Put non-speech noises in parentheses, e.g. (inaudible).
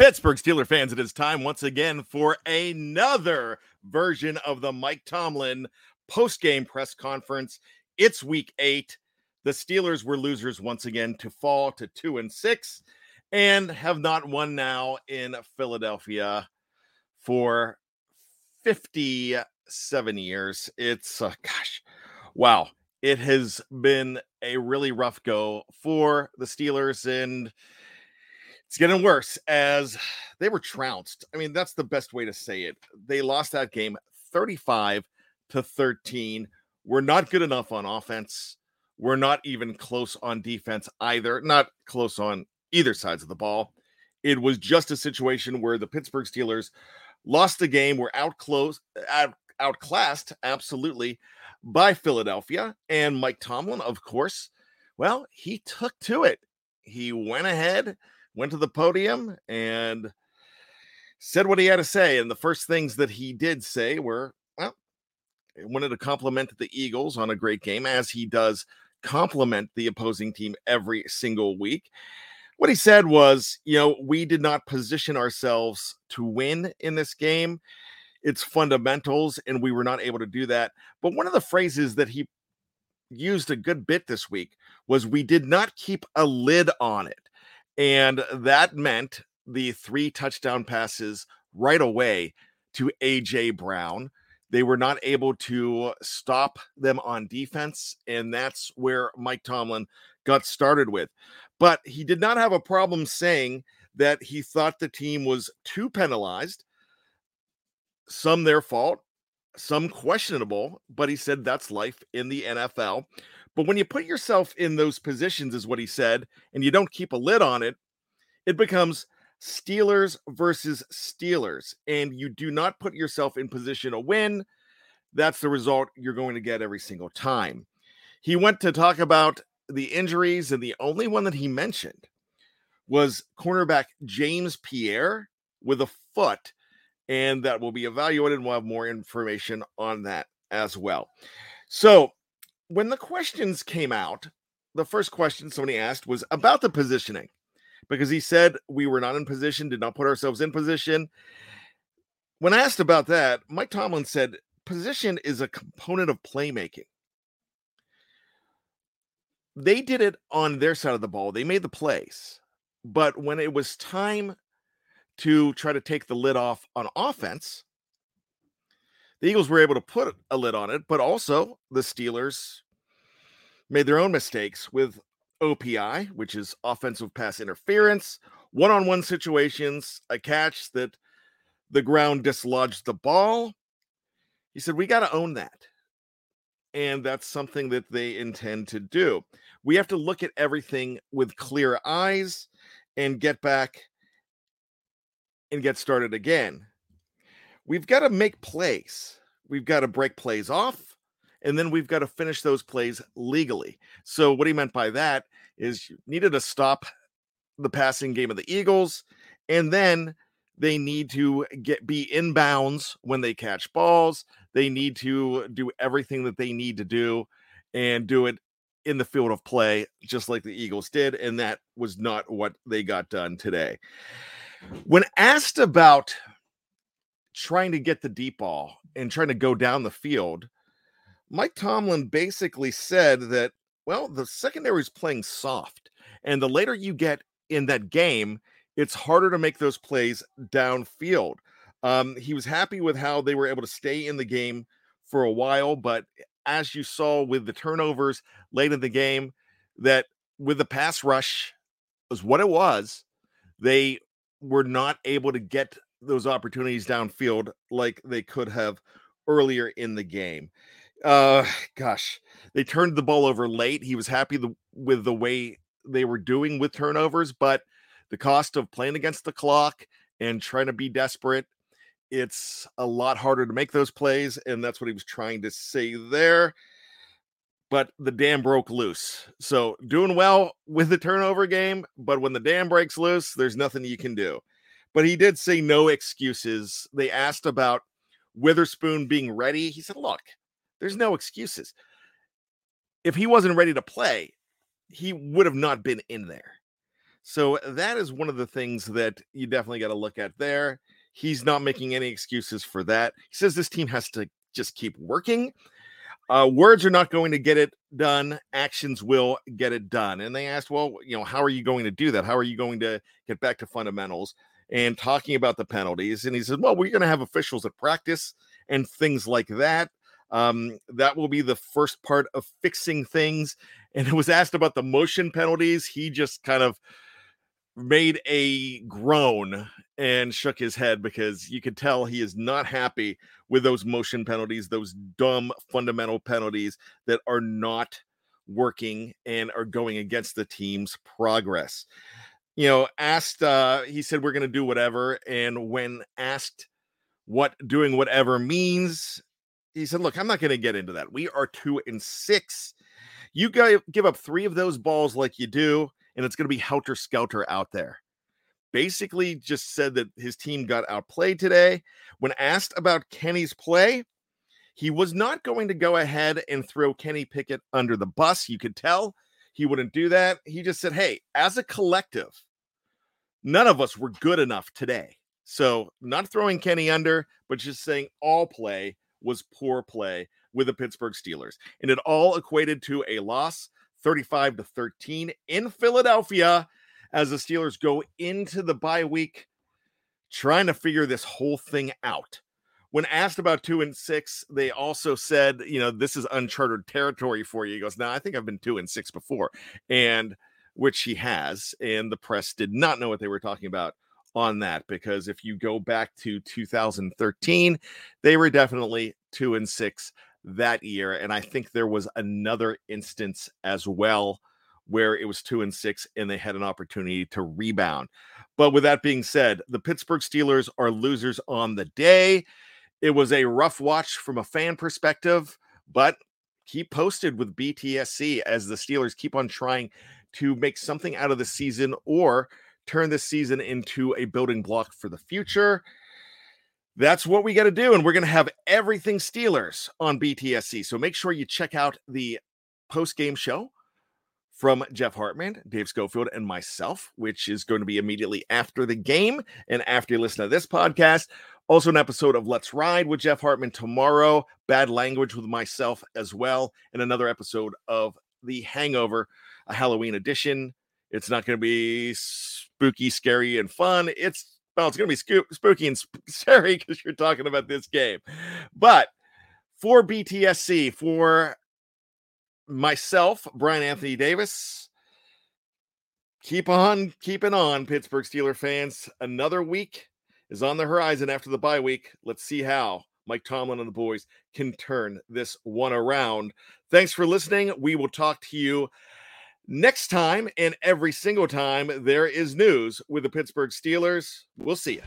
Pittsburgh Steeler fans, it is time once again for another version of the Mike Tomlin post-game press conference. It's week eight. The Steelers were losers once again to fall to two and six and have not won now in Philadelphia for 57 years. It's uh, gosh, wow. It has been a really rough go for the Steelers and it's getting worse as they were trounced. I mean, that's the best way to say it. They lost that game 35 to 13. We're not good enough on offense. We're not even close on defense either. Not close on either sides of the ball. It was just a situation where the Pittsburgh Steelers lost the game, were out close, out, outclassed, absolutely, by Philadelphia. And Mike Tomlin, of course, well, he took to it. He went ahead went to the podium and said what he had to say. And the first things that he did say were, well, wanted to compliment the Eagles on a great game, as he does compliment the opposing team every single week. What he said was, you know, we did not position ourselves to win in this game. It's fundamentals, and we were not able to do that. But one of the phrases that he used a good bit this week was, we did not keep a lid on it. And that meant the three touchdown passes right away to AJ Brown. They were not able to stop them on defense. And that's where Mike Tomlin got started with. But he did not have a problem saying that he thought the team was too penalized, some their fault, some questionable. But he said that's life in the NFL. But when you put yourself in those positions, is what he said, and you don't keep a lid on it, it becomes Steelers versus Steelers. And you do not put yourself in position to win. That's the result you're going to get every single time. He went to talk about the injuries, and the only one that he mentioned was cornerback James Pierre with a foot, and that will be evaluated. And we'll have more information on that as well. So when the questions came out, the first question somebody asked was about the positioning because he said we were not in position, did not put ourselves in position. When asked about that, Mike Tomlin said position is a component of playmaking. They did it on their side of the ball, they made the plays. But when it was time to try to take the lid off on mm-hmm. offense, the Eagles were able to put a lid on it, but also the Steelers made their own mistakes with OPI, which is offensive pass interference, one on one situations, a catch that the ground dislodged the ball. He said, We got to own that. And that's something that they intend to do. We have to look at everything with clear eyes and get back and get started again we've got to make plays. We've got to break plays off, and then we've got to finish those plays legally. So, what he meant by that is you needed to stop the passing game of the Eagles, and then they need to get be inbounds when they catch balls. They need to do everything that they need to do and do it in the field of play, just like the Eagles did. And that was not what they got done today. When asked about trying to get the deep ball and trying to go down the field, Mike Tomlin basically said that, well, the secondary is playing soft. And the later you get in that game, it's harder to make those plays downfield. Um, he was happy with how they were able to stay in the game for a while, but as you saw with the turnovers late in the game, that with the pass rush was what it was, they were not able to get those opportunities downfield like they could have earlier in the game. Uh, gosh, they turned the ball over late. He was happy the, with the way they were doing with turnovers, but the cost of playing against the clock and trying to be desperate, it's a lot harder to make those plays. And that's what he was trying to say there. But the dam broke loose. So doing well with the turnover game, but when the dam breaks loose, there's nothing you can do but he did say no excuses. They asked about Witherspoon being ready. He said, Look, there's no excuses. If he wasn't ready to play, he would have not been in there. So that is one of the things that you definitely got to look at there. He's not making any excuses for that. He says this team has to just keep working. Uh, words are not going to get it done. Actions will get it done. And they asked, well, you know, how are you going to do that? How are you going to get back to fundamentals? And talking about the penalties. And he said, well, we're going to have officials at practice and things like that. Um, that will be the first part of fixing things. And it was asked about the motion penalties. He just kind of made a groan and shook his head because you could tell he is not happy with those motion penalties, those dumb fundamental penalties that are not working and are going against the team's progress. You know, asked, uh, he said, We're going to do whatever. And when asked what doing whatever means, he said, Look, I'm not going to get into that. We are two and six. You guys give up three of those balls like you do and it's going to be helter skelter out there. Basically, just said that his team got outplayed today. When asked about Kenny's play, he was not going to go ahead and throw Kenny Pickett under the bus. You could tell he wouldn't do that. He just said, Hey, as a collective, none of us were good enough today. So, not throwing Kenny under, but just saying all play was poor play with the Pittsburgh Steelers. And it all equated to a loss 35 to 13 in Philadelphia as the Steelers go into the bye week trying to figure this whole thing out. When asked about two and six, they also said, you know, this is uncharted territory for you. He goes, Now I think I've been two and six before, and which he has. And the press did not know what they were talking about on that because if you go back to 2013, they were definitely two and six that year. And I think there was another instance as well where it was two and six and they had an opportunity to rebound. But with that being said, the Pittsburgh Steelers are losers on the day. It was a rough watch from a fan perspective, but keep posted with BTSC as the Steelers keep on trying to make something out of the season or turn this season into a building block for the future that's what we got to do. And we're going to have everything Steelers on BTSC. So make sure you check out the post game show from Jeff Hartman, Dave Schofield, and myself, which is going to be immediately after the game and after you listen to this podcast. Also, an episode of Let's Ride with Jeff Hartman tomorrow, Bad Language with myself as well, and another episode of The Hangover, a Halloween edition. It's not going to be spooky, scary, and fun. It's well, it's going to be spooky and (laughs) scary because you're talking about this game. But for BTSC, for myself, Brian Anthony Davis, keep on keeping on, Pittsburgh Steeler fans. Another week is on the horizon after the bye week. Let's see how Mike Tomlin and the boys can turn this one around. Thanks for listening. We will talk to you next time and every single time there is news with the Pittsburgh Steelers. We'll see you.